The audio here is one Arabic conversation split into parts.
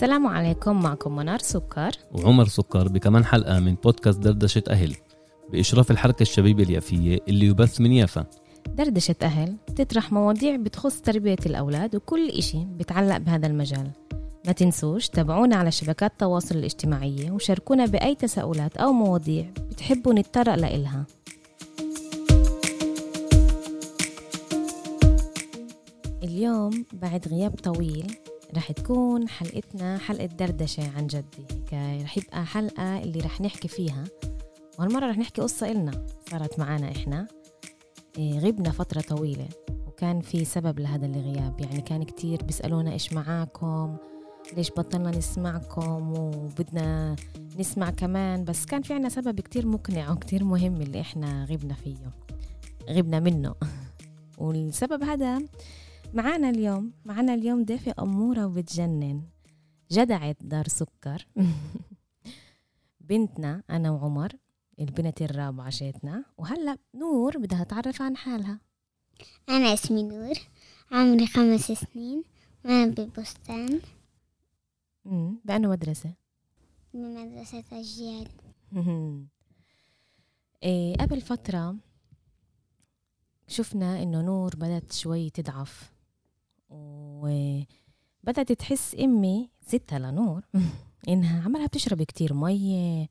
السلام عليكم معكم منار سكر. وعمر سكر بكمان حلقة من بودكاست دردشة أهل بإشراف الحركة الشبيبة اليافية اللي يبث من يافا. دردشة أهل تطرح مواضيع بتخص تربية الأولاد وكل إشي بتعلق بهذا المجال. ما تنسوش تابعونا على شبكات التواصل الاجتماعية وشاركونا بأي تساؤلات أو مواضيع بتحبوا نتطرق لإلها. اليوم بعد غياب طويل رح تكون حلقتنا حلقة دردشة عن جد هيك رح يبقى حلقة اللي رح نحكي فيها. وهالمرة رح نحكي قصة إلنا صارت معنا إحنا. إيه، غبنا فترة طويلة. وكان في سبب لهذا الغياب. يعني كان كتير بيسألونا إيش معاكم؟ ليش بطلنا نسمعكم؟ وبدنا نسمع كمان. بس كان في عنا سبب كتير مقنع وكتير مهم اللي إحنا غبنا فيه. غبنا منه. والسبب هذا معانا اليوم معانا اليوم ضيفة أمورة وبتجنن. جدعة دار سكر. بنتنا أنا وعمر البنت الرابعة شيتنا وهلأ نور بدها تعرف عن حالها. أنا اسمي نور عمري خمس سنين وأنا بالبستان مم، بأنه مدرسة؟ بمدرسة أجيال إيه قبل فترة شفنا إنه نور بدأت شوي تضعف. وبدأت تحس أمي ستها لنور إنها عمالها بتشرب كتير مية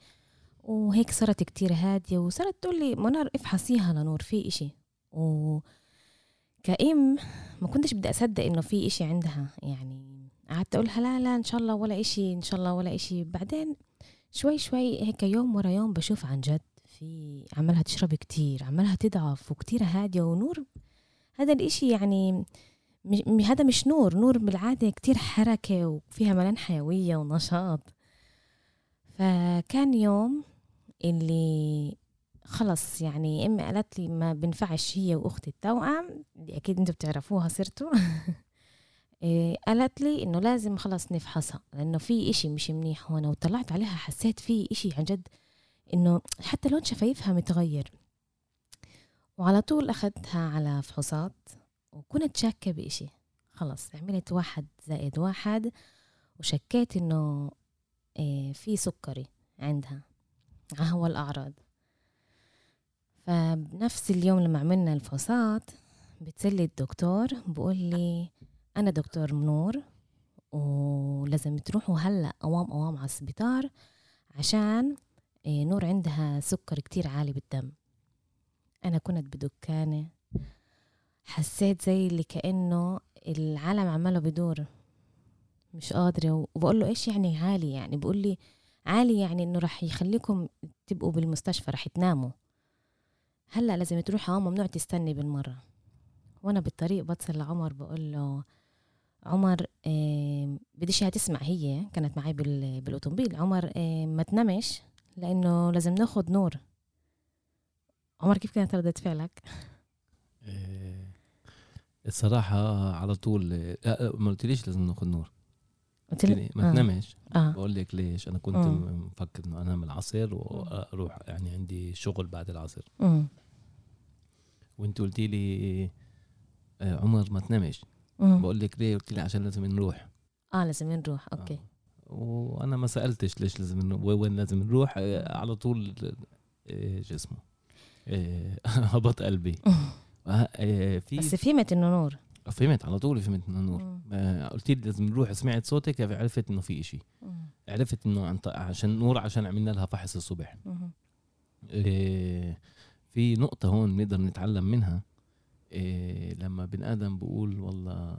وهيك صارت كتير هادية وصارت تقول لي منار افحصيها لنور في إشي. و كأم ما كنتش بدي أصدق إنه في إشي عندها يعني قعدت أقولها لا لا إن شاء الله ولا إشي إن شاء الله ولا إشي. بعدين شوي شوي هيك يوم ورا يوم بشوف عن جد في عمالها تشرب كتير عمالها تضعف وكتير هادية ونور. هذا الإشي يعني هذا مش نور. نور بالعادة كتير حركة وفيها ملان حيوية ونشاط. فكان يوم اللي خلص يعني أمي قالت لي ما بنفعش هي وأختي التوأم أكيد أنتوا بتعرفوها صرتوا إيه، قالت لي إنه لازم خلص نفحصها لأنه في إشي مش منيح هون. وطلعت عليها حسيت في إشي عن جد إنه حتى لون شفايفها متغير. وعلى طول أخذتها على فحوصات. وكنت شاكة بإشي. خلص عملت واحد زائد واحد وشكيت إنه إيه في سكري عندها هو الأعراض. فبنفس اليوم لما عملنا الفحوصات بتسلي الدكتور بقول لي أنا دكتور نور ولازم تروحوا هلأ أوام أوام على السبيطار عشان إيه نور عندها سكر كتير عالي بالدم. أنا كنت بدكانة حسيت زي اللي كأنه العالم عماله بدور. مش قادرة وبقول له إيش يعني عالي؟ يعني بقول لي عالي يعني إنه رح يخليكم تبقوا بالمستشفى رح تناموا. هلأ لازم تروح آه ممنوع تستني بالمرة. وأنا بالطريق بتصل لعمر بقول له عمر آه بديش تسمع هي كانت معي بال- بالأوتومبيل عمر آه ما تنامش لأنه لازم ناخد نور. عمر كيف كانت ردة فعلك؟ الصراحة على طول إيه، آه، ما قلتليش لازم ناخد نور. قلت لي؟ ما آه. تنامش. آه. بقول لك ليش؟ أنا كنت مم. مفكر إنه أنام العصر وأروح يعني عندي شغل بعد العصر. وأنت قلتي لي آه، عمر ما تنامش. بقول لك ليه؟ قلت لي عشان لازم نروح. آه لازم نروح. أوكي. آه. وأنا ما سألتش ليش لازم نروح وين لازم نروح. آه، على طول آه، آه، هبط قلبي. آه، آه، في بس فهمت إنه نور فهمت على طول فهمت إنه نور. آه، قلت لي لازم نروح سمعت صوتك عرفت إنه في إشي. عرفت إنه عن عشان نور عشان عملنا لها فحص الصبح. آه، في نقطة هون نقدر نتعلم منها آه، لما بن آدم بقول والله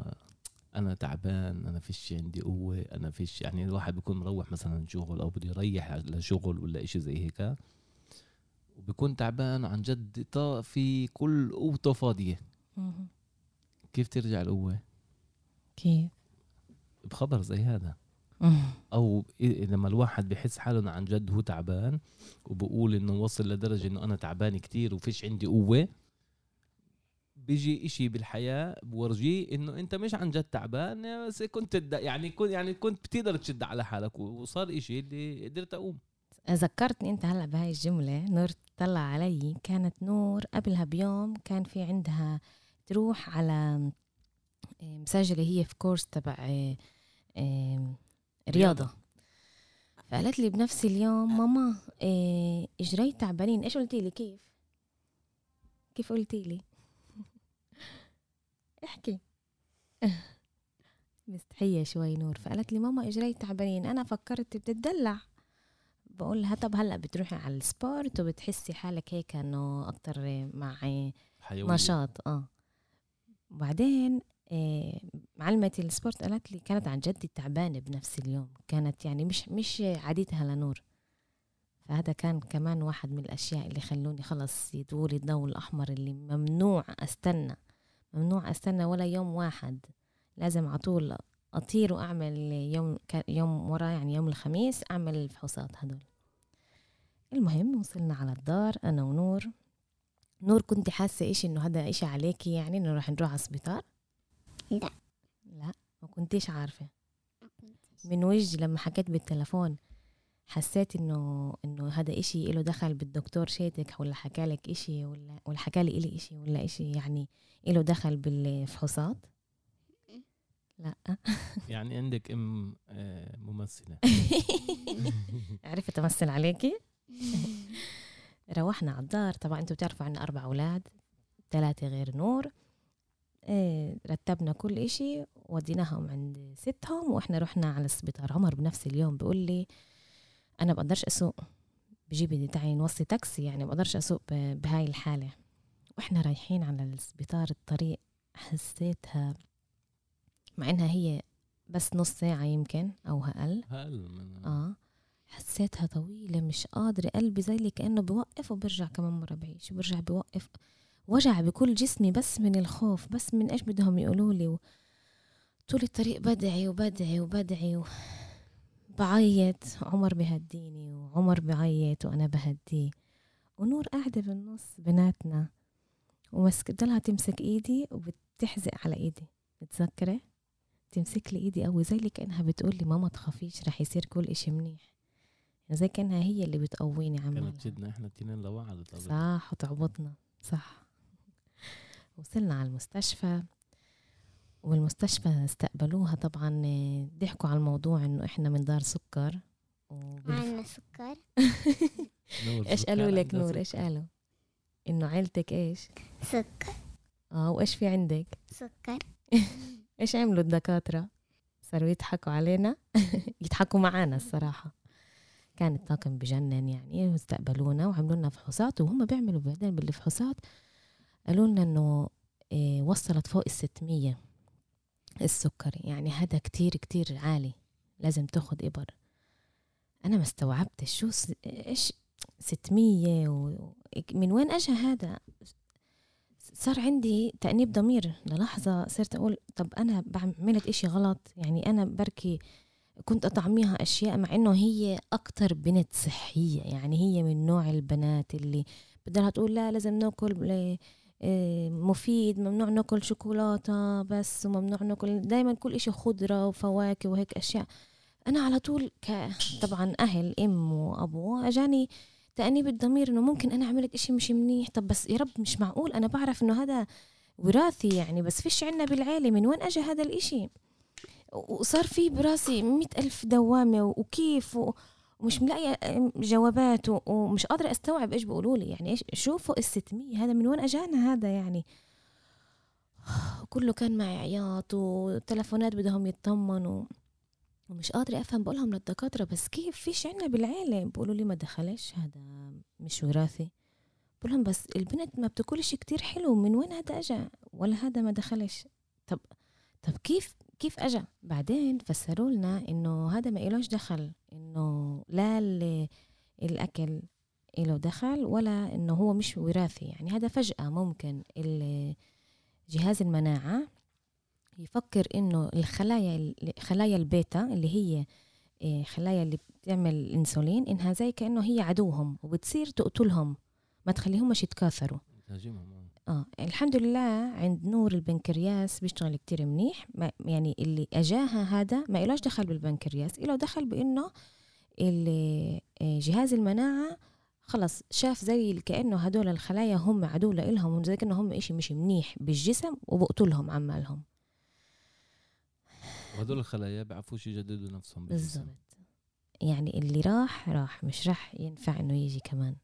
أنا تعبان أنا فيش عندي قوة أنا فيش يعني الواحد بيكون مروح مثلا شغل أو بده يريح لشغل ولا إشي زي هيك وبيكون تعبان عن جد في كل قوته فاضية. مم. كيف ترجع القوة؟ كيف؟ بخبر زي هذا. أو لما الواحد بحس حاله عن جد هو تعبان وبقول إنه وصل لدرجة إنه أنا تعبان كتير وفيش عندي قوة بيجي إشي بالحياة بورجيه إنه أنت مش عن جد تعبان بس كنت يعني كنت يعني كنت بتقدر تشد على حالك وصار إشي اللي قدرت أقوم. ذكرتني أنت هلأ بهاي الجملة نور طلع علي كانت نور قبلها بيوم كان في عندها تروح على آه، مسجلة هي في كورس تبع آه، آه، رياضة. فقالت لي بنفس اليوم ماما إجري تعبانين. إيش قلتي لي؟ كيف؟ كيف قلتي لي؟ احكي. مستحية شوي نور. فقالت لي ماما إجري تعبانين. أنا فكرت بتدلع بقول لها طب هلأ بتروحي على السبورت وبتحسي حالك هيك إنه أكتر مع حيوية. نشاط. آه. وبعدين آه، معلمة السبورت قالت لي كانت عن جد تعبانة بنفس اليوم. كانت يعني مش مش عادتها لنور. فهذا كان كمان واحد من الأشياء اللي خلوني خلص يدولي الضوء الأحمر اللي ممنوع أستنى. ممنوع أستنى ولا يوم واحد. لازم على طول أطير وأعمل يوم يوم ورا يعني يوم الخميس أعمل الفحوصات هدول. المهم وصلنا على الدار أنا ونور. نور كنت حاسة إشي إنه هذا إشي عليكي؟ يعني إنه راح نروح على السبيطار؟ لا. لا ما كنتيش عارفة. من وجه لما حكيت بالتلفون حسيت إنه إنه هذا إشي له دخل بالدكتور شيتك ولا حكالك إشي ولا ولا حكالي إلي إشي ولا إشي يعني له دخل بالفحوصات؟ لا. يعني عندك أم آه، ممثلة. عرفت أمثل عليكي؟ روحنا على الدار. طبعا أنتوا بتعرفوا عنا أربع أولاد ثلاثة غير نور. إيه رتبنا كل إشي وديناهم عند ستهم وإحنا رحنا على السبيطار. عمر بنفس اليوم بيقول لي أنا بقدرش أسوق بجيبي تعي نوصي تاكسي يعني بقدرش أسوق ب- بهاي الحالة. وإحنا رايحين على السبيطار الطريق حسيتها مع إنها هي بس نص ساعة يمكن أو أقل. هل من آه. حسيتها طويلة مش قادرة قلبي زي اللي كأنه بوقف وبرجع كمان مرة بعيش وبرجع بوقف وجع بكل جسمي بس من الخوف بس من إيش بدهم يقولوا لي. طول الطريق بدعي وبدعي وبدعي و... بعيط عمر بهديني وعمر بعيط وأنا بهديه ونور قاعدة بالنص بيناتنا ومسك ضلها تمسك إيدي وبتحزق على إيدي متذكرة تمسك لي إيدي قوي زي اللي كأنها بتقول لي ماما تخافيش رح يصير كل إشي منيح زي كانها هي اللي بتقويني عمالها كانت جدنا إحنا التنين لبعض صح وتعبطنا. صح. وصلنا على المستشفى. والمستشفى استقبلوها طبعا ضحكوا على الموضوع إنه إحنا من دار سكر. عنا سكر. نور إيش قالوا لك نور؟ إيش قالوا؟ إنه عيلتك إيش؟ سكر. آه وإيش في عندك؟ سكر. إيش عملوا الدكاترة؟ صاروا يضحكوا علينا. يضحكوا معانا الصراحة. كان الطاقم بجنن يعني واستقبلونا وعملوا لنا فحوصات وهم بيعملوا بعدين بالفحوصات. قالوا لنا إنه إيه وصلت فوق الستمية السكري يعني هذا كتير كتير عالي لازم تاخد إبر. أنا ما استوعبتش شو س... إيش ستمية و... من وين أجا هذا؟ صار عندي تأنيب ضمير للحظة صرت أقول طب أنا عملت إشي غلط يعني أنا بركي كنت أطعميها أشياء مع إنه هي أكتر بنت صحية يعني هي من نوع البنات اللي بدها تقول لا لازم ناكل إيه، مفيد ممنوع ناكل شوكولاتة بس وممنوع ناكل دايما كل إشي خضرة وفواكه وهيك أشياء. أنا على طول ك... طبعا أهل أم وأبو أجاني تأنيب الضمير إنه ممكن أنا عملت إشي مش منيح. طب بس يا رب مش معقول أنا بعرف إنه هذا وراثي يعني بس فيش عنا بالعيلة من وين أجا هذا الإشي. وصار في براسي مئة ألف دوامة وكيف. ومش ملاقية جوابات ومش قادرة أستوعب إيش بيقولوا لي. يعني إيش شو فوق الستمية هذا من وين أجانا هذا يعني؟ كله كان معي عياط وتلفونات بدهم يطمنوا ومش قادرة أفهم بقولهم للدكاترة بس كيف؟ فيش عنا بالعيلة بيقولوا لي ما دخلش هذا مش وراثي. بقولهم بس البنت ما بتاكلش كتير حلو من وين هذا إجا؟ ولا هذا ما دخلش. طب طب كيف كيف اجا؟ بعدين فسروا لنا إنه هذا ما إلوش دخل إنه لا ال- الأكل إله دخل ولا إنه هو مش وراثي. يعني هذا فجأة ممكن جهاز المناعة يفكر إنه الخلايا ال- خلايا البيتا اللي هي إيه، خلايا اللي بتعمل الانسولين إنها زي كأنه هي عدوهم وبتصير تقتلهم ما تخليهمش يتكاثروا. تهاجمهم آه. آه الحمد لله عند نور البنكرياس بيشتغل كتير منيح. ما يعني اللي أجاها هذا ما إلاش دخل بالبنكرياس. إله دخل بإنه آه، جهاز المناعة خلص شاف زي كأنه هدول الخلايا هم عدو لإلهم زي كأنه هم إشي مش منيح بالجسم وبقتلهم عمالهم. وهدول الخلايا بيعرفوش يجددوا نفسهم بالجسم. بالضبط. يعني اللي راح راح مش راح ينفع إنه يجي كمان.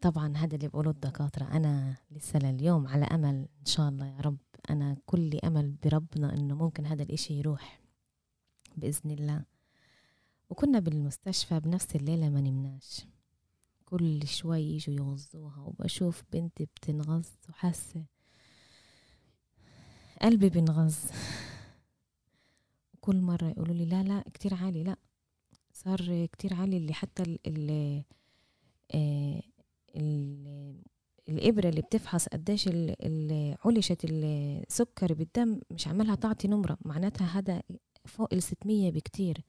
طبعا هذا اللي بقوله الدكاترة أنا لسه لليوم على أمل إن شاء الله يا رب. أنا كل أمل بربنا إنه ممكن هذا الإشي يروح بإذن الله. وكنا بالمستشفى بنفس الليلة ما نمناش. كل شوي يجوا يغزوها وبشوف بنتي بتنغز وحاسة. قلبي بنغز كل مرة يقولوا لي لا لا كتير عالي لا. صار كتير عالي اللي حتى ال ال آه، الإبرة اللي بتفحص قديش علشة السكر بالدم مش عمالها تعطي نمرة معناتها هذا فوق ال 600 بكتير.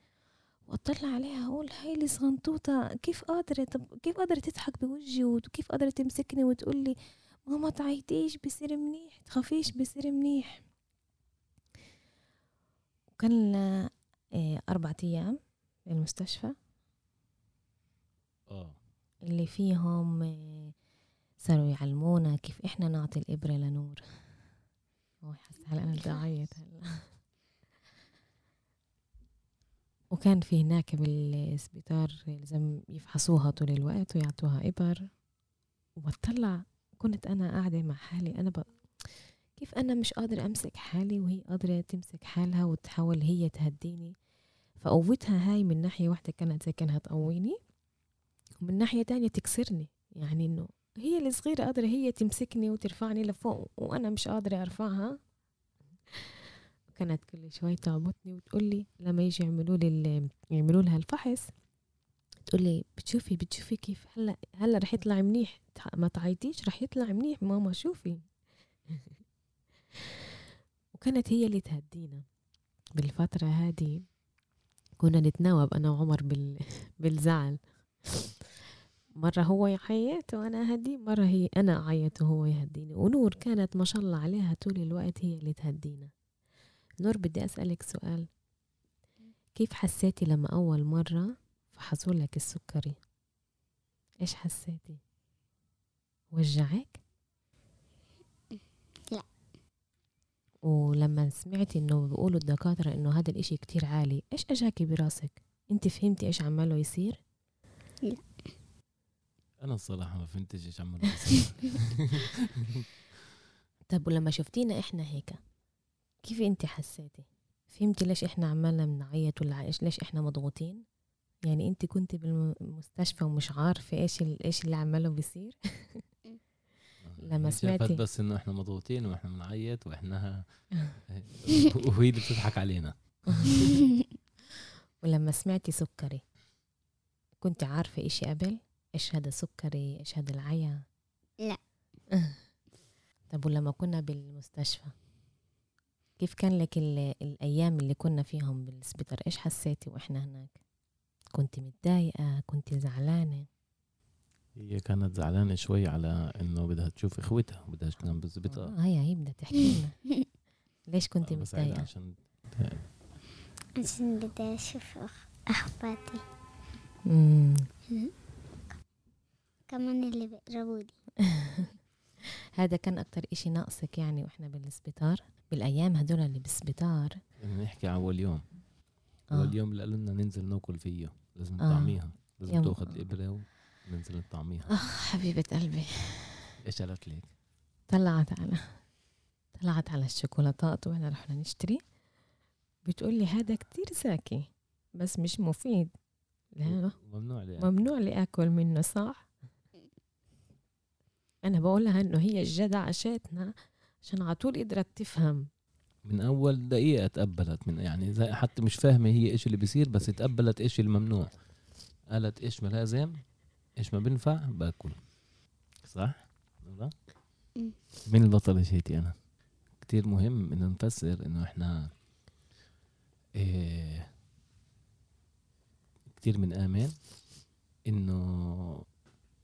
واطلع عليها أقول هاي اللي صغنطوطة كيف قادرة طب كيف قادرة تضحك بوجهي وكيف قادرة تمسكني وتقول لي ماما تعيطيش بصير منيح تخافيش بصير منيح. وكان لنا آه، أربعة أيام بالمستشفى آه. اللي فيهم آه، صاروا يعلمونا كيف إحنا نعطي الإبرة لنور. حاسة هلا أنا بدي أعيط هلا. وكان في هناك بالسبيطار لازم يفحصوها طول الوقت ويعطوها إبر. وبطلع كنت أنا قاعدة مع حالي أنا ب... كيف أنا مش قادرة أمسك حالي وهي قادرة تمسك حالها وتحاول هي تهديني؟ فقوتها هاي من ناحية واحدة كانت زي كانها تقويني. ومن ناحية تانية تكسرني. يعني إنه هي الصغيرة قادرة هي تمسكني وترفعني لفوق وأنا مش قادرة أرفعها. كانت كل شوي تعبطني وتقول لي لما يجي يعملوا لي يعملوا لها الفحص تقول لي بتشوفي بتشوفي كيف هلأ هلأ رح يطلع منيح. ما تعيطيش رح يطلع منيح ماما شوفي. وكانت هي اللي تهدينا. بالفترة هذه كنا نتناوب أنا وعمر بال... بالزعل. مرة هو يعيط وأنا أهديه مرة هي أنا أعيط وهو يهديني. ونور كانت ما شاء الله عليها طول الوقت هي اللي تهدينا. نور بدي أسألك سؤال. كيف حسيتي لما أول مرة فحصوا لك السكري؟ إيش حسيتي؟ وجعك؟ لا. ولما سمعتي إنه بيقولوا الدكاترة إنه هذا الإشي كتير عالي إيش أجاكي براسك؟ انت فهمتي إيش عماله يصير؟ أنا الصراحة ما فهمتش إيش بيصير. طب ولما شفتينا إحنا هيك كيف انت حسيتي؟ فهمتي ليش إحنا عمالنا بنعيط ولا إيش ليش إحنا مضغوطين؟ يعني انت كنت بالمستشفى ومش عارفة إيش إيش اللي عماله بيصير؟ لما شافت سمعتي- بس إنه إحنا مضغوطين وإحنا بنعيط وإحنا وهي اللي بتضحك علينا. ولما سمعتي سكري كنت عارفة إشي قبل؟ إيش هذا سكري إيش هذا العيا؟ لا. طب ولما كنا بالمستشفى كيف كان لك ال- الأيام اللي كنا فيهم بالسبيطار إيش حسيتي وإحنا هناك؟ كنت متضايقة؟ كنت زعلانة؟ هي كانت زعلانة شوي على إنه بدها تشوف إخوتها وبدها تنام بالسبيطار آه هي هي بدها تحكي لنا. ليش كنت عيلة متضايقة؟ عشان عشان بدي أشوف أخ- أخواتي. كمان اللي بيقربوا لي. هذا كان أكتر إشي ناقصك يعني وإحنا بالسبيطار بالأيام هدول اللي بالسبيطار بدنا نحكي عن أول يوم. آه. أول يوم اللي قالوا لنا ننزل ناكل فيه. لازم آه. نطعميها. لازم يوم- تأخذ الإبرة وننزل نطعميها. اخ حبيبة قلبي. إيش قالت لك؟ طلعت على طلعت على الشوكولاتات وانا رحنا نشتري. بتقول لي هذا كتير زاكي بس مش مفيد. لا. ممنوع لي ممنوع لي أكل منه صح؟ أنا بقولها إنه هي الجدع عشتنا عشان على طول قدرت تفهم. من أول دقيقة تقبلت من يعني زي حتى مش فاهمة هي إيش اللي بيصير بس تقبلت إيش الممنوع. قالت إيش ما لازم إيش ما بنفع باكل. صح. مين البطل هيتي أنا؟ كتير مهم إنه نفسر إنه إحنا إيه كتير بنآمن إنه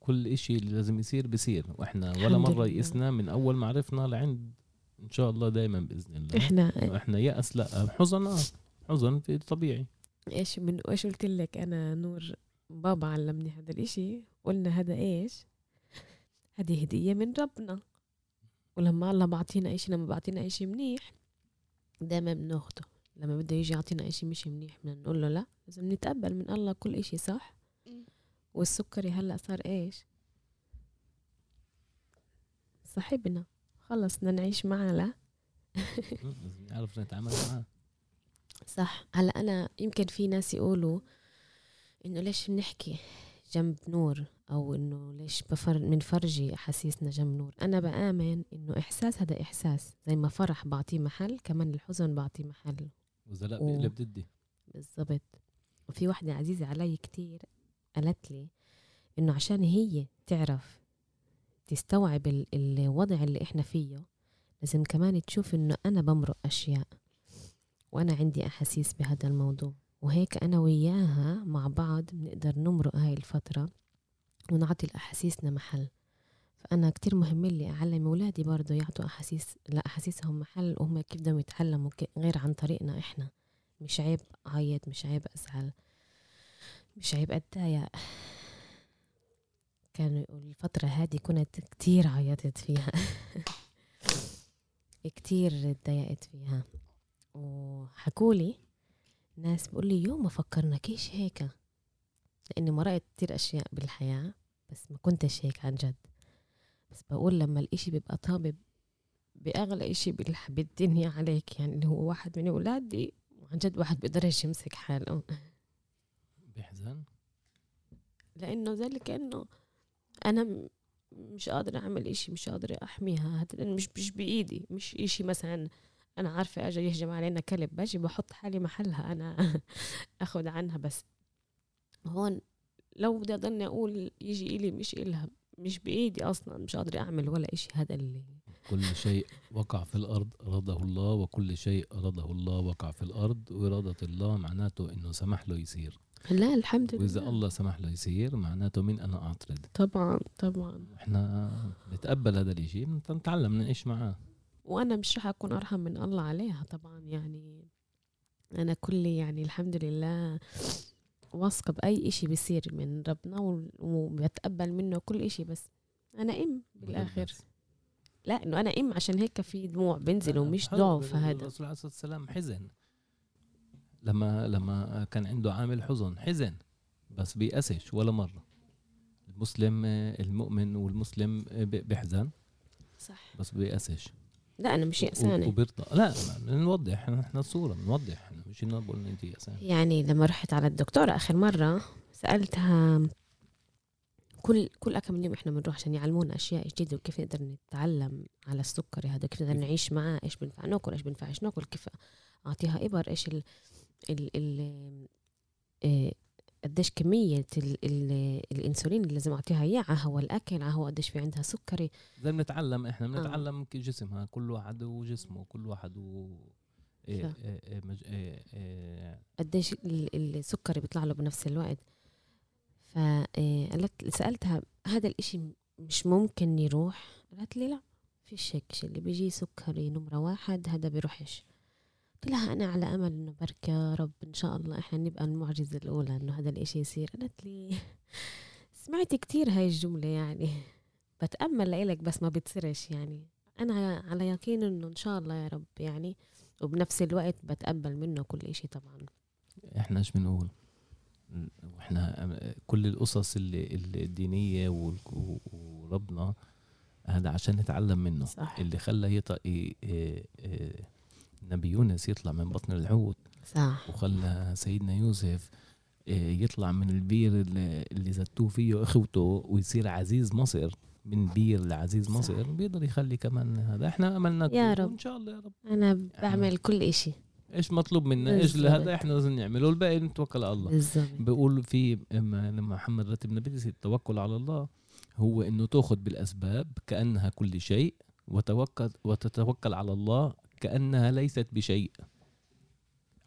كل إشي اللي لازم يصير بيصير وإحنا ولا لله. يئسنا من أول ما عرفنا لعند إن شاء الله دائما بإذن الله. إحنا إحنا يأس لا حزن آه حزن في طبيعي. إيش من إيش قلت لك؟ أنا نور بابا علمني هذا الإشي قلنا هذا إيش؟ هذه هدية من ربنا. ولما الله بعطينا إشي لما بعطينا إشي منيح دايما بناخده. لما بده يجي يعطينا إشي مش منيح بدنا نقول له لا لازم نتقبل من الله كل إشي صح. والسكري هلأ صار إيش؟ صاحبنا. خلص بدنا نعيش معاه لا؟ نعرف نتعامل معاه صح. هلأ أنا يمكن في ناس يقولوا إنه ليش بنحكي جنب نور؟ أو إنه ليش بفر بنفرجي أحاسيسنا جنب نور؟ أنا بآمن إنه إحساس هذا إحساس. زي ما فرح بعطيه محل كمان الحزن بعطيه محل. لأ أوه. بيقلب ضدي. بالضبط. وفي وحدة عزيزة علي كتير قالت لي إنه عشان هي تعرف تستوعب ال- الوضع اللي إحنا فيه لازم كمان تشوف إنه أنا بمرق أشياء وأنا عندي أحاسيس بهذا الموضوع. وهيك أنا وياها مع بعض بنقدر نمرق هاي الفترة ونعطي لأحاسيسنا محل. فأنا كتير مهم لي أعلم أولادي برضو يعطوا أحاسيس لأحاسيسهم محل وهم كيف بدهم يتعلموا غير عن طريقنا إحنا. مش عيب أعيط مش عيب أزعل. مش عيب أتضايق كانوا يقولوا الفترة هذه كنت كتير عيطت فيها. كتير اتضايقت فيها. وحكولي ناس بيقول لي يوم ما فكرناكيش هيك. لأني مرقت كتير أشياء بالحياة بس ما كنتش هيك عن جد. بس بقول لما الإشي بيبقى طابب بأغلى إشي بالدنيا عليك. يعني اللي هو واحد من أولادي وعن جد واحد بيقدرش يمسك حاله. بيحزن لأنه زي اللي كأنه أنا مش قادرة أعمل إشي مش قادرة لأنه مش مش بإيدي مش إشي مثلا أنا عارفة اجى يهجم علينا كلب باجي بحط حالي محلها أنا آخذ عنها. بس هون لو بدي أضلني أقول يجي إلي مش إلها مش بإيدي أصلا مش قادرة أعمل ولا إشي. هذا اللي كل شيء وقع في الأرض أراده الله وكل شيء أراده الله وقع في الأرض وإرادة الله معناته إنه سمح له يصير. لا الحمد لله. وإذا الله سمح له يصير معناته مين أنا أعترض. طبعا طبعا. إحنا نتقبل هذا الإشي نتعلم نعيش معاه. وأنا مش رح أكون أرحم من الله عليها طبعا يعني أنا كلي يعني الحمد لله واثقة بأي إشي بيصير من ربنا وبتقبل منه كل إشي بس أنا إم بالآخر. لا إنه أنا إم عشان هيك في دموع بنزل ومش. ضعف هذا. الرسول عليه الصلاة والسلام حزن. لما لما كان عنده عامل حزن حزن بس بيأسش ولا مرة. المسلم المؤمن والمسلم بيحزن صح. بس بيأسش. لا أنا مش يأسانة. وبيرضى. لا بنوضح إحنا الصورة بنوضح إحنا مش إنه بقول أنت يأسان يعني لما رحت على الدكتورة آخر مرة سألتها كل كل كم يوم إحنا بنروح عشان يعلمونا أشياء جديدة وكيف نقدر نتعلم على السكري هذا كيف نقدر كيف؟ نعيش معاه إيش بنفع نأكل إيش بنفعش نأكل كيف أعطيها إبر إيش ال ال ال إيه، قديش كمية ال ال الإنسولين اللي لازم أعطيها اياه على هو الأكل على هو قديش في عندها سكري. زي بنتعلم إحنا بنتعلم ك- جسمها كل واحد وجسمه كل واحد و إيه. إيه إيه قديش ال- السكري بيطلع له بنفس الوقت. فقالت سألتها هذا الإشي مش ممكن يروح؟ قالت لي لا فيش هيك اللي بيجي سكري نمرة واحد هذا بيروحش قلت لها أنا على أمل إنه بركة يا رب إن شاء الله إحنا نبقى المعجزة الأولى إنه هذا الإشي يصير. قالت لي سمعت كتير هاي الجملة يعني. بتأمل لإلك بس ما بتصيرش يعني. أنا على يقين إنه إن شاء الله يا رب يعني. وبنفس الوقت بتقبل منه كل إشي طبعا. إحنا إيش بنقول؟ وإحنا كل القصص اللي الدينية وربنا هذا عشان نتعلم منه. صح. اللي خلى يط... نبي يونس يطلع من بطن الحوت صح. وخلى سيدنا يوسف إيه، يطلع من البير اللي, زتوه فيه أخوته ويصير عزيز مصر. من بير لعزيز صح. مصر بيقدر يخلي كمان هذا. إحنا أملنا يا رب. وان شاء الله يا رب. أنا بعمل كل إشي. إيش مطلوب منا؟ إيش. هذا إحنا لازم نعمله والباقي نتوكل على الله. بقول في لما محمد رتب نبي التوكل على الله هو إنه تأخذ بالأسباب كأنها كل شيء وتوكل وتتوكل على الله كأنها ليست بشيء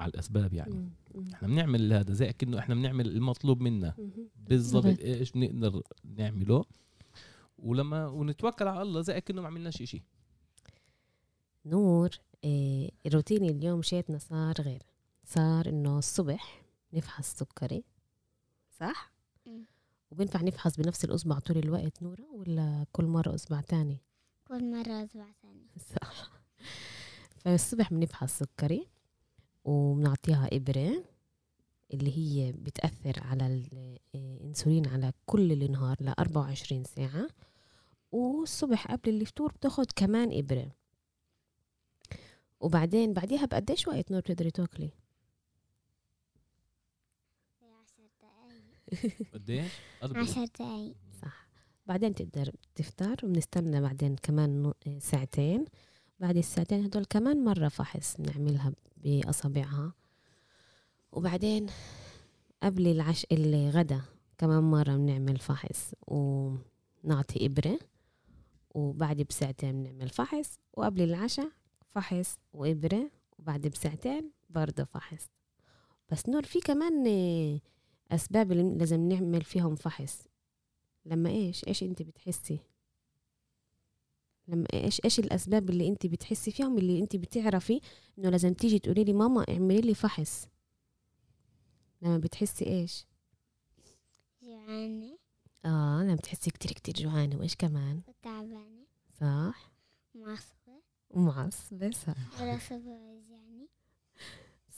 على الأسباب يعني. إحنا بنعمل هذا زي كأنه إحنا بنعمل المطلوب منا. بالضبط. إيش بنقدر نعمله ولما ونتوكل على الله زي كأنه ما عملناش شيء نور إيه روتيني اليوم شيتنا صار غير صار إنه الصبح نفحص سكري صح؟ مم. وبينفع نفحص بنفس الأصبع طول الوقت نورة ولا كل مرة أصبع تاني؟ كل مرة أسبوع ثاني صح فالصبح بنفحص سكري وبنعطيها إبرة اللي هي بتأثر على الأنسولين على كل النهار ل 24 ساعة. والصبح قبل الفطور بتاخد كمان إبرة. وبعدين بعديها بقديش وقت نور بتقدري تاكلي؟ عشر دقايق. قديش؟ عشر دقايق. صح. بعدين تقدر تفطر وبنستنى بعدين كمان نو- ساعتين. بعد الساعتين هدول كمان مرة فحص بنعملها بأصابعها. وبعدين قبل العش الغدا كمان مرة بنعمل فحص ونعطي إبرة. وبعد بساعتين بنعمل فحص. وقبل العشاء فحص وإبرة. وبعد بساعتين برضه فحص. بس نور في كمان أسباب لازم نعمل فيهم فحص. لما إيش؟ إيش أنت بتحسي؟ لما إيش إيش الأسباب اللي أنت بتحسي فيهم اللي أنت بتعرفي إنه لازم تيجي تقولي لي ماما اعملي لي فحص؟ لما بتحسي إيش؟ جوعانة. آه لما بتحسي كتير كتير جوعانة وإيش كمان؟ وتعبانة. صح. معصبة. ومعصبة صح. بوجعني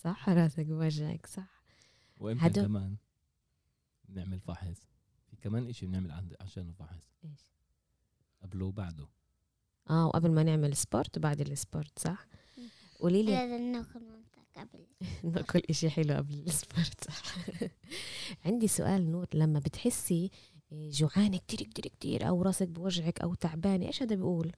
صح راسك بوجعك صح. وإمتى هدول- كمان بنعمل فحص؟ في كمان إشي بنعمل عند عشانه فحص إيش؟ قبله وبعده. آه وقبل ما نعمل سبورت وبعد السبورت صح قولي لي لازم ناكل مامتك قبل ناكل إشي حلو قبل السبورت صح عندي سؤال نور لما بتحسي جوعانة كتير كتير كتير أو راسك بوجعك أو تعبانة إيش هذا بيقول؟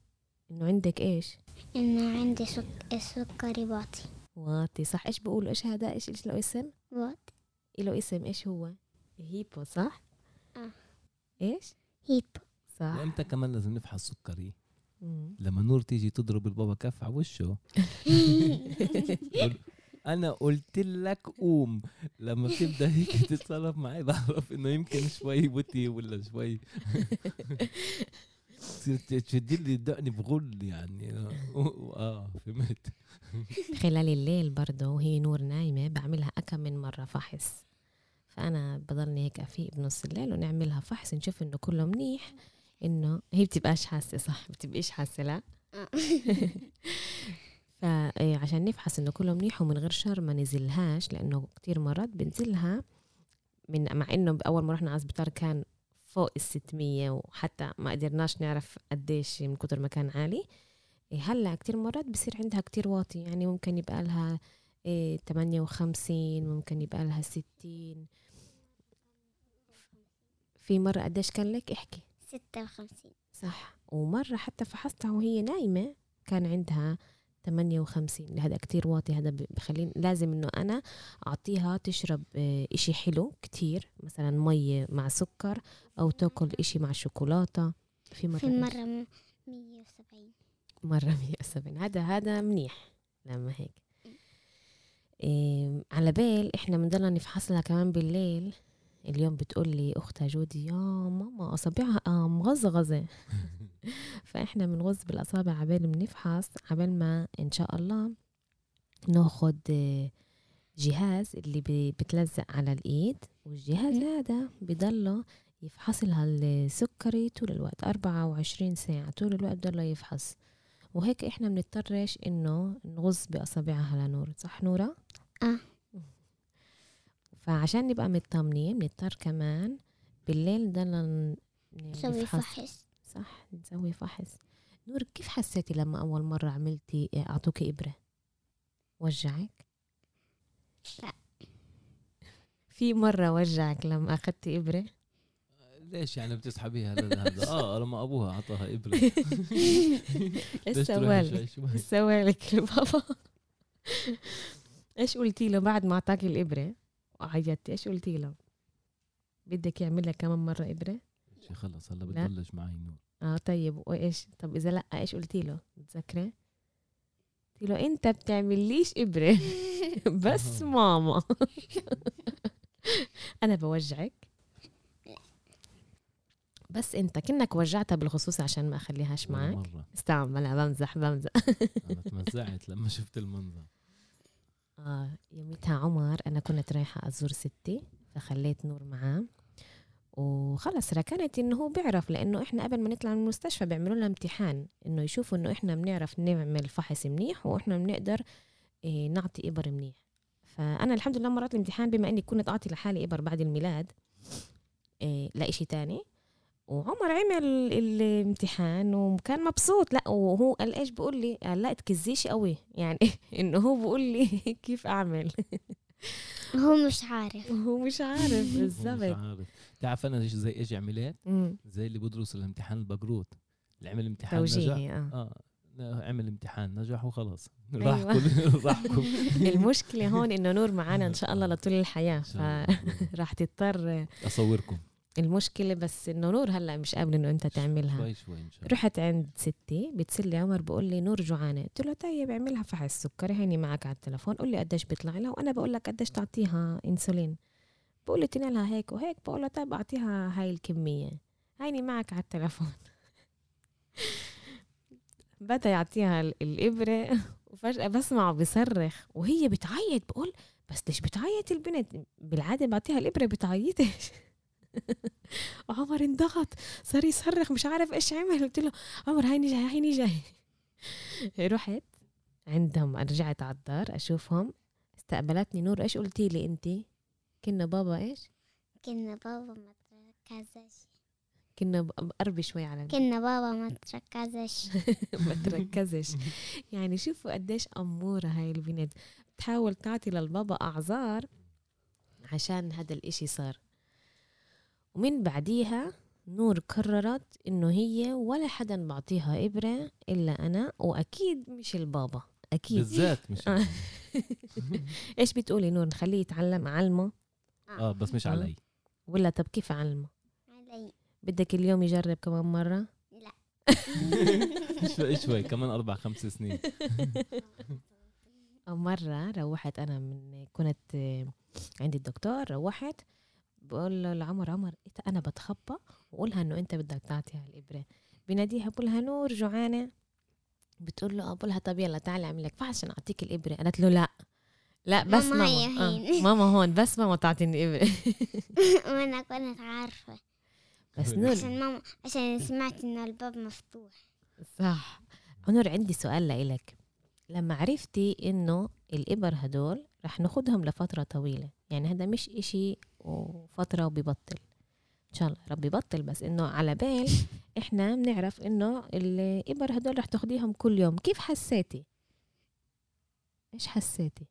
إنه عندك إيش؟ إنه عندي سك... السكري واطي واطي صح إيش بيقولوا إيش هذا إيش إيش له اسم؟ واطي له اسم إيش هو؟ هيبو صح؟ آه. إيش؟ hypo صح وامتى كمان لازم نفحص سكري. لما نور تيجي تضرب البابا كف على وشه. أنا قلت لك قوم. لما بتبدأ هيك تتصرف معي بعرف إنه يمكن شوي واطي ولا شوي. تشد لي دقني بغل يعني. آه فهمت. خلال الليل برضه وهي نور نايمة بعملها أكم من مرة فحص. فأنا بضلني هيك أفيق بنص الليل ونعملها فحص نشوف إنه كله منيح. إنه هي بتبقاش حاسة صح؟ بتبقيش حاسة لا؟ آه. فعشان نفحص إنه كله منيح ومن غير شر ما نزلهاش لأنه كتير مرات بنزلها من مع إنه بأول ما رحنا على السبيطار كان فوق الستمية وحتى ما قدرناش نعرف قديش من كتر ما كان عالي. إيه هلأ كتير مرات بصير عندها كتير واطي يعني ممكن يبقى لها إيه 58 ممكن يبقى لها 60 في مرة قديش كان لك؟ احكي. ستة وخمسين. صح. ومرة حتى فحصتها وهي نايمة كان عندها 58 هذا كتير واطي هذا بخليني لازم إنه أنا أعطيها تشرب آه، إشي حلو كتير مثلا مية مع سكر أو تأكل إشي مع شوكولاتة. في مرة في؟ مرة م- مية وسبعين. مرة 170 هذا هذا منيح. لما هيك. إيه على بال إحنا بنضلنا نفحص لها كمان بالليل. اليوم بتقول لي أختها جودي يا ماما أصابعها آه مغزغزه فإحنا بنغز بالأصابع عبال بنفحص عبال ما إن شاء الله ناخد جهاز اللي بتلزق على الإيد والجهاز. هذا بضله يفحص لها السكري طول الوقت 24 ساعة طول الوقت بضله يفحص وهيك إحنا بنضطرش إنه نغز بأصابعها لنور صح نورة؟ آه. فعشان نبقى مطمنين بنضطر كمان بالليل نضلنا ن- نسوي. فحص صح نسوي فحص نور كيف حسيتي لما أول مرة عملتي آه، أعطوكي إبرة وجعك؟ لا. في مرة وجعك لما أخذتي إبرة؟ ليش يعني بتسحبيها هذا آه لما أبوها أعطاها إبرة إيش ليش تروحي سوالك؟ شوي شوي؟ إيش سوالك البابا؟ إيش قلتي له بعد ما أعطاكي الإبرة وعيطتي إيش قلتي له؟ بدك يعمل لك كمان مرة إبرة؟ شي خلص هلا لا. بتبلش معي نور. آه طيب. وإيش؟ طب إذا لأ إيش قلتي له؟ متذكرة؟ قلت له أنت بتعمليش إبرة. بس. ماما. أنا بوجعك. بس أنت كنك وجعتها بالخصوص عشان ما أخليهاش معك. مرة. استعمل. بمزح بمزح. أنا تمزعت لما شفت المنظر. آه يوميتها عمر أنا كنت رايحة أزور ستي فخليت نور معاه. وخلص ركنت إنه هو بيعرف لأنه إحنا قبل ما نطلع من المستشفى بيعملوا لنا امتحان إنه يشوفوا إنه إحنا بنعرف نعمل فحص منيح وإحنا بنقدر إيه نعطي إبر منيح. فأنا الحمد لله مرات الامتحان بما إني كنت أعطي لحالي إبر بعد الميلاد إيه لا إشي تاني. وعمر عمل الامتحان وكان مبسوط. لا وهو قال إيش؟ بقول لي قال لا تكزيش قوي. يعني إنه هو بقول لي كيف أعمل؟ هو مش عارف. وهو مش عارف. مش بالضبط عارف. تعرف أنا إيش- زي إيش عملت. زي اللي بدرس الامتحان البقروت. اللي عمل امتحان نجح توجيهي آه. آه لا، عمل امتحان نجح وخلاص. أيوة. راح كل راح كل المشكلة هون إنه نور معانا إن شاء الله لطول الحياة. فراح تضطر أصوركم. المشكلة بس إنه نور هلأ مش قابل إنه أنت تعملها. شوي شوي إن شاء الله. رحت عند ستي بتسلي عمر بقول لي نور جوعانة. قلت له طيب اعملها فحص سكري هيني معك على التلفون قول لي قديش بيطلع لها وأنا بقول لك قديش تعطيها إنسولين. بقول لي تنالها هيك وهيك بقول له طيب أعطيها هاي الكمية. هيني معك على التلفون. بدأ يعطيها ال- الإبرة وفجأة بسمعه بصرخ وهي بتعيط بقول بس ليش بتعيط البنت؟ بالعادة بعطيها الإبرة بتعيطش. وعمر انضغط. صار يصرخ مش عارف إيش عمل. قلت له عمر هيني جاي هيني جاي رحت عندهم رجعت على الدار أشوفهم. استقبلتني نور. إيش قلتي لي انت؟ كنا بابا إيش؟ كنا بابا ما تركزش كنا قربي شوي على كنا بابا ما تركزش ما تركزش يعني شوفوا قديش أمورة هاي البنت. بتحاول تعطي للبابا أعذار عشان هذا الإشي صار. ومن بعديها نور قررت إنه هي ولا حدا بعطيها إبرة إلا أنا وأكيد مش البابا أكيد. بالذات مش. إيش بتقولي نور؟ نخليه يتعلم. أعلمه آه بس مش آه. علي. ولا طب كيف أعلمه علي. بدك اليوم يجرب كمان مرة؟ لا. شوي شوي كمان أربع خمس سنين. مرة روحت أنا من كنت عندي الدكتور روحت بقول له لعمر عمر إنت أنا بتخبى؟ وقولها إنه أنت بدك تعطيها الإبرة بناديها بقول لها نور جوعانة؟ بتقول له بقول لها طب يلا تعالي أعمل لك. فحص عشان أعطيك الإبرة قالت له لأ. لأ بس ماما. ماما آه. ماما هون بس ماما تعطيني الإبرة وأنا كنت عارفة. بس نور. عشان ماما عشان سمعت ان الباب مفتوح. صح. نور عندي سؤال لإلك. لما عرفتي إنه الإبر هدول رح ناخدهم لفترة طويلة يعني هذا مش إشي وفترة وبيبطل. إن شاء الله ربي يبطل بس إنه على بال إحنا بنعرف إنه الإبر هدول رح تاخديهم كل يوم. كيف حسيتي؟ إيش حسيتي؟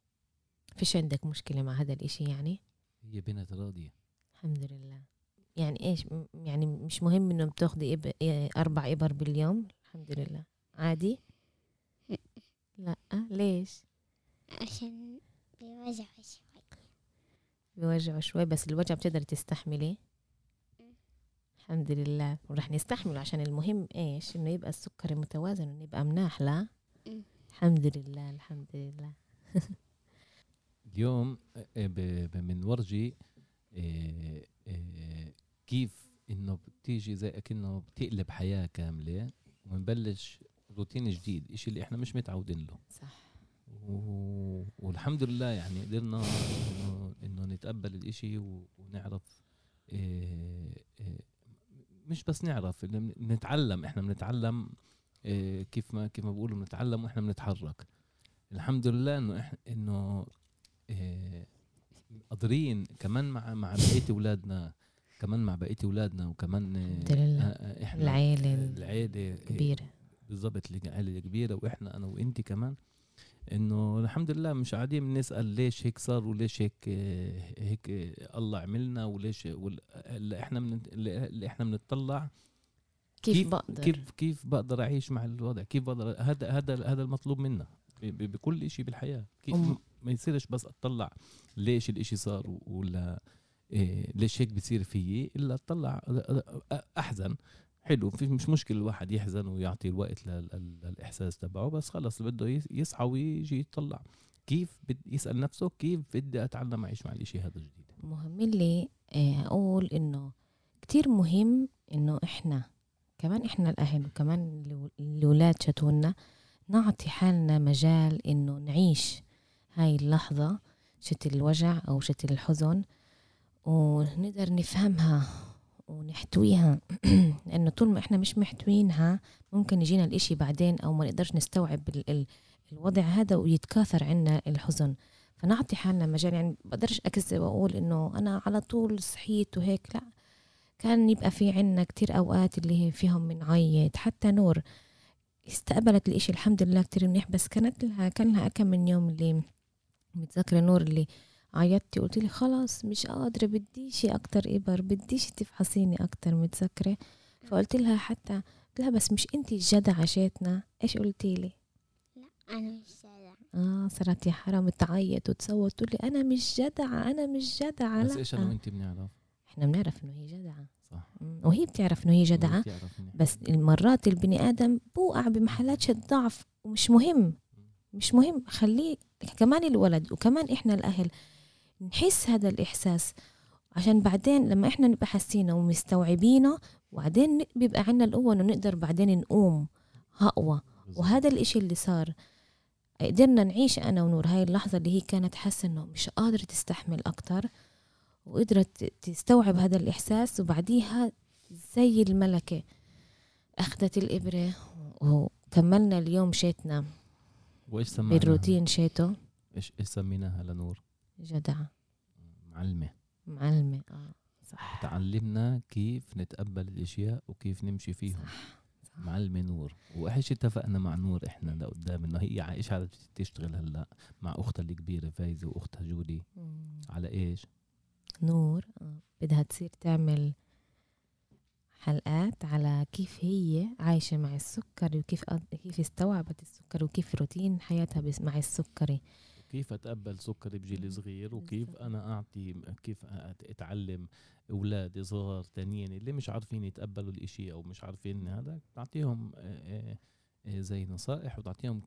فيش عندك مشكلة مع هذا الإشي يعني؟ هي بنت راضية. الحمد لله. يعني إيش يعني مش مهم إنه بتاخدي إب... أربع إبر باليوم؟ الحمد لله. عادي؟ لأ. ليش؟ عشان بيوجع بيوجعوا شوي بس الوجع بتقدري تستحملي الحمد لله. ورح نستحمله عشان المهم إيش؟ إنه يبقى السكر متوازن انه يبقى مناح لا. الحمد لله الحمد لله. اليوم ب- بنورجي آه، آه، كيف إنه بتيجي زي أكنه بتقلب حياة كاملة ونبلش روتين جديد إشي اللي إحنا مش متعودين له. صح. و... والحمد لله يعني قدرنا انه إنه نتقبل الإشي و... ونعرف إيه... إيه... مش بس نعرف نتعلم إحنا بنتعلم إيه... كيف ما كيف ما بقولوا بنتعلم وإحنا بنتحرك الحمد لله إنه إح... إنه. قادرين كمان مع مع بقية أولادنا كمان مع بقية أولادنا وكمان الحمد لله. آه، آه، إحنا العيلة إيه، كبيرة بالضبط العائله الكبيره وإحنا أنا وانت كمان إنه الحمد لله مش قاعدين بنسأل ليش هيك صار وليش هيك هيك الله عملنا وليش اللي إحنا من اللي إحنا بنطلع. كيف, كيف- بقدر؟ كيف كيف بقدر أعيش مع الوضع؟ كيف بقدر هذا هذا هذا المطلوب منا بكل شيء بالحياة. كيف أم- ما يصيرش بس أطلع ليش الإشي صار ولا إيه ليش هيك بصير فيي؟ إلا أطلع أحزن. حلو في مش مشكلة الواحد يحزن ويعطي الوقت لل- لل- للإحساس تبعه بس خلص بده يصحى ويجي يطلع. كيف بد يسأل نفسه كيف بدي أتعلم أعيش مع الإشي هذا الجديد؟ مهم. لي آه، أقول إنه كتير مهم إنه إحنا كمان إحنا الأهل وكمان الأولاد شتونا نعطي حالنا مجال إنه نعيش هاي اللحظة شت الوجع أو شت الحزن ونقدر نفهمها. ونحتويها. لأنه طول ما إحنا مش محتوينها ممكن يجينا الإشي بعدين أو ما نقدرش نستوعب ال- ال- الوضع هذا ويتكاثر عنا الحزن. فنعطي حالنا مجال يعني بقدرش أكذب وأقول إنه أنا على طول صحيت وهيك لا. كان يبقى في عنا كتير أوقات اللي هي فيهم بنعيط حتى نور استقبلت الإشي الحمد لله كتير منيح بس كانت لها كان لها كم من يوم اللي متذكرة نور اللي عيطتي قلت لي خلاص مش قادرة بديش أكتر إبر بديش تفحصيني أكتر متذكرة؟ فقلت لها حتى قلت لها بس مش أنت الجدع عشيتنا إيش قلتي لي؟ لا أنا مش جدع آه صارت يا حرام تعيط وتصوت تقول لي أنا مش جدعة أنا مش جدعة بس لا. إيش أنا وانت بنعرف؟ إحنا بنعرف إنه هي جدعة. صح. وهي بتعرف إنه هي إني- بس المرات البني آدم بوقع بمحلات الضعف ومش مهم. مش مهم خليه كمان الولد وكمان إحنا الأهل نحس هذا الإحساس عشان بعدين لما إحنا نبقى حاسينه ومستوعبينه وبعدين بيبقى عندنا القوة إنه نقدر بعدين نقوم أقوى بالضبط. وهذا الإشي اللي صار قدرنا نعيش أنا ونور هاي اللحظة اللي هي كانت حاسة إنه مش قادرة تستحمل أكتر وقدرت تستوعب هذا الإحساس وبعديها زي الملكة أخذت الإبرة وكملنا اليوم شيتنا وإيش سمعناها؟ بالروتين شيته إيش إيش سميناها لنور؟ جدعه معلمة. معلمة آه صح. تعلمنا كيف نتقبل الأشياء وكيف نمشي فيهم. صح صح. معلمة نور. وإيش اتفقنا مع نور إحنا لقدام؟ إنه هي إيش على تشتغل هلأ مع أختها الكبيرة فايزة وأختها جودي. مم. على إيش؟ نور آه، بدها تصير تعمل حلقات على كيف هي عايشة مع السكري وكيف كيف استوعبت السكري وكيف روتين حياتها مع السكري. كيف أتقبل سكري بجيل صغير؟ وكيف. أنا أعطي كيف أتعلم أولادي صغار تانيين اللي مش عارفين يتقبلوا الإشي أو مش عارفين هذا؟ تعطيهم زي نصائح وتعطيهم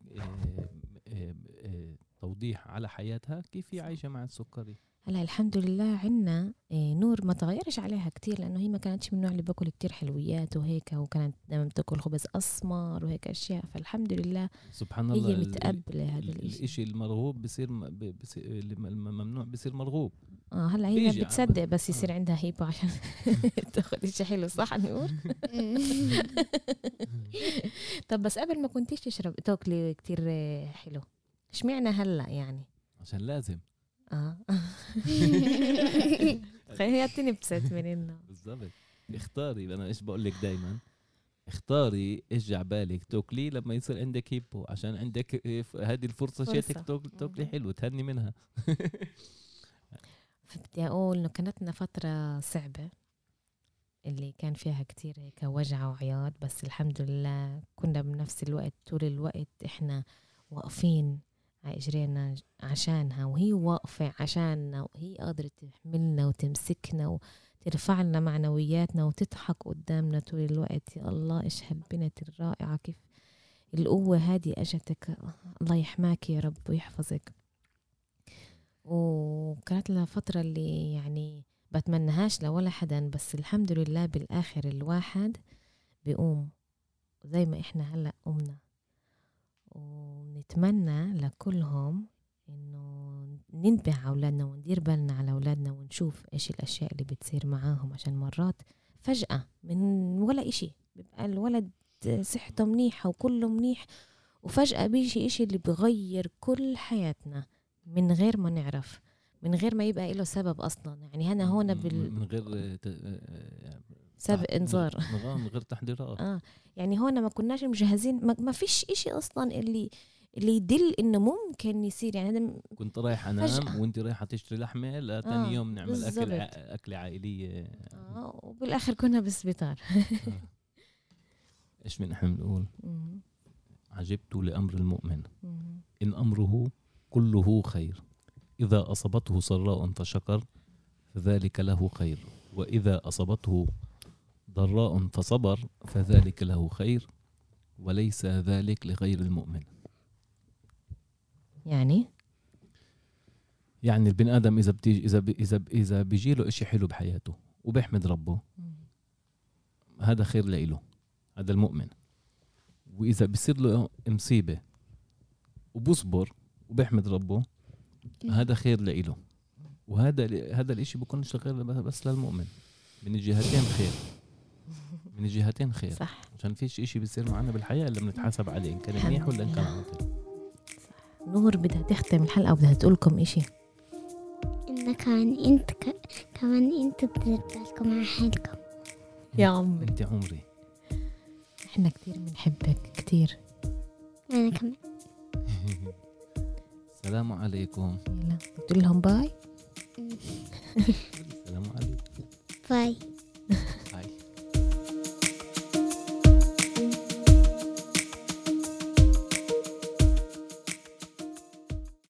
توضيح على حياتها كيف هي عايشه مع السكري. هلا الحمد لله عنا إيه، نور ما تغيرش عليها كتير لأنه هي ما كانتش من النوع اللي باكل كتير حلويات وهيك وكانت دايما بتاكل خبز أسمر وهيك أشياء. فالحمد لله سبحان الله هي متقبله هذا ال- الإشي. الإشي المرغوب بصير م- ب- بصير- اللي م- الممنوع بصير مرغوب. آه هلا هي بتصدق بس يصير عندها هيبة عشان تاخذ إشي حلو صح نور؟ طب بس قبل ما كنتيش تشرب تاكلي كتير آه، حلو اشمعنى هلا يعني؟ عشان لازم. آه. خيرتني بست من النوم بالضبط. اختاري أنا إيش بقول لك دائما اختاري إيش جعبالك تاكلي لما يصير عندك هيبو عشان عندك إيه، هذه الفرصة. شيتك تاكل- تاكلي. حلو تهني منها. فبدي أقول إنه كانت لنا فترة صعبة اللي كان فيها كتير هيك وجع وعياط بس الحمد لله كنا بنفس الوقت طول الوقت إحنا واقفين على إجرينا عشانها وهي واقفة عشاننا وهي قادرة تحملنا وتمسكنا وترفع لنا معنوياتنا وتضحك قدامنا طول الوقت. يا الله إيش هالبنت الرائعة كيف القوة هذه أجتك. الله يحماك يا رب ويحفظك. وكانت لنا فترة اللي يعني بتمنهاش لولا حدا بس الحمد لله بالآخر الواحد بيقوم زي ما إحنا هلأ قمنا. ونتمنى لكلهم إنه ننتبه على أولادنا وندير بالنا على أولادنا ونشوف إيش الأشياء اللي بتصير معاهم عشان مرات فجأة من ولا إشي بيبقى الولد صحته منيحة وكله منيح وفجأة بيجي إشي اللي بغير كل حياتنا من غير ما نعرف من غير ما يبقى له سبب أصلا. يعني أنا هون بال من غير آه، آه، سبب تح- انذار من غير- تحضيرات آه. يعني هون ما كناش مجهزين ما, ما فيش إشي أصلا اللي اللي يدل إنه ممكن يصير. يعني هذا م- كنت رايح أنام فجأة. وانت رايحة تشتري لحمة لتاني آه، يوم نعمل أكل. ع- اكله عائلية. آه وبالآخر كنا بالسبيطار. إيش من إحنا بنقول. عجبت لأمر المؤمن. مم. إن أمره كله خير. إذا أصابته سراء فشكر فذلك له خير. وإذا أصابته ضراء فصبر فذلك له خير وليس ذلك لغير المؤمن. يعني؟ يعني البني آدم إذا بتيجي إذا ب إذا ب إذا بيجي له إشي حلو بحياته وبيحمد ربه هذا خير لإله هذا المؤمن. وإذا بصير له مصيبة وبصبر وبيحمد ربه هذا خير لإله. وهذا هذا الإشي بكونش غير بس للمؤمن من الجهتين خير. من الجهتين خير. صح. عشان فيش إشي بيصير معنا بالحياة إلا بنتحاسب عليه إن كان منيح ولا إن كان. عاطل صح نور بدها تختم الحلقة وبدها تقول لكم إشي. إن كمان إنت ك... كمان أنتوا تديروا بالكم على حالكم. يا عمري إنت عمري. إحنا كتير بنحبك كتير. أنا كمان. السلام عليكم. يلا. بتقول لهم باي؟ السلام عليكم. باي.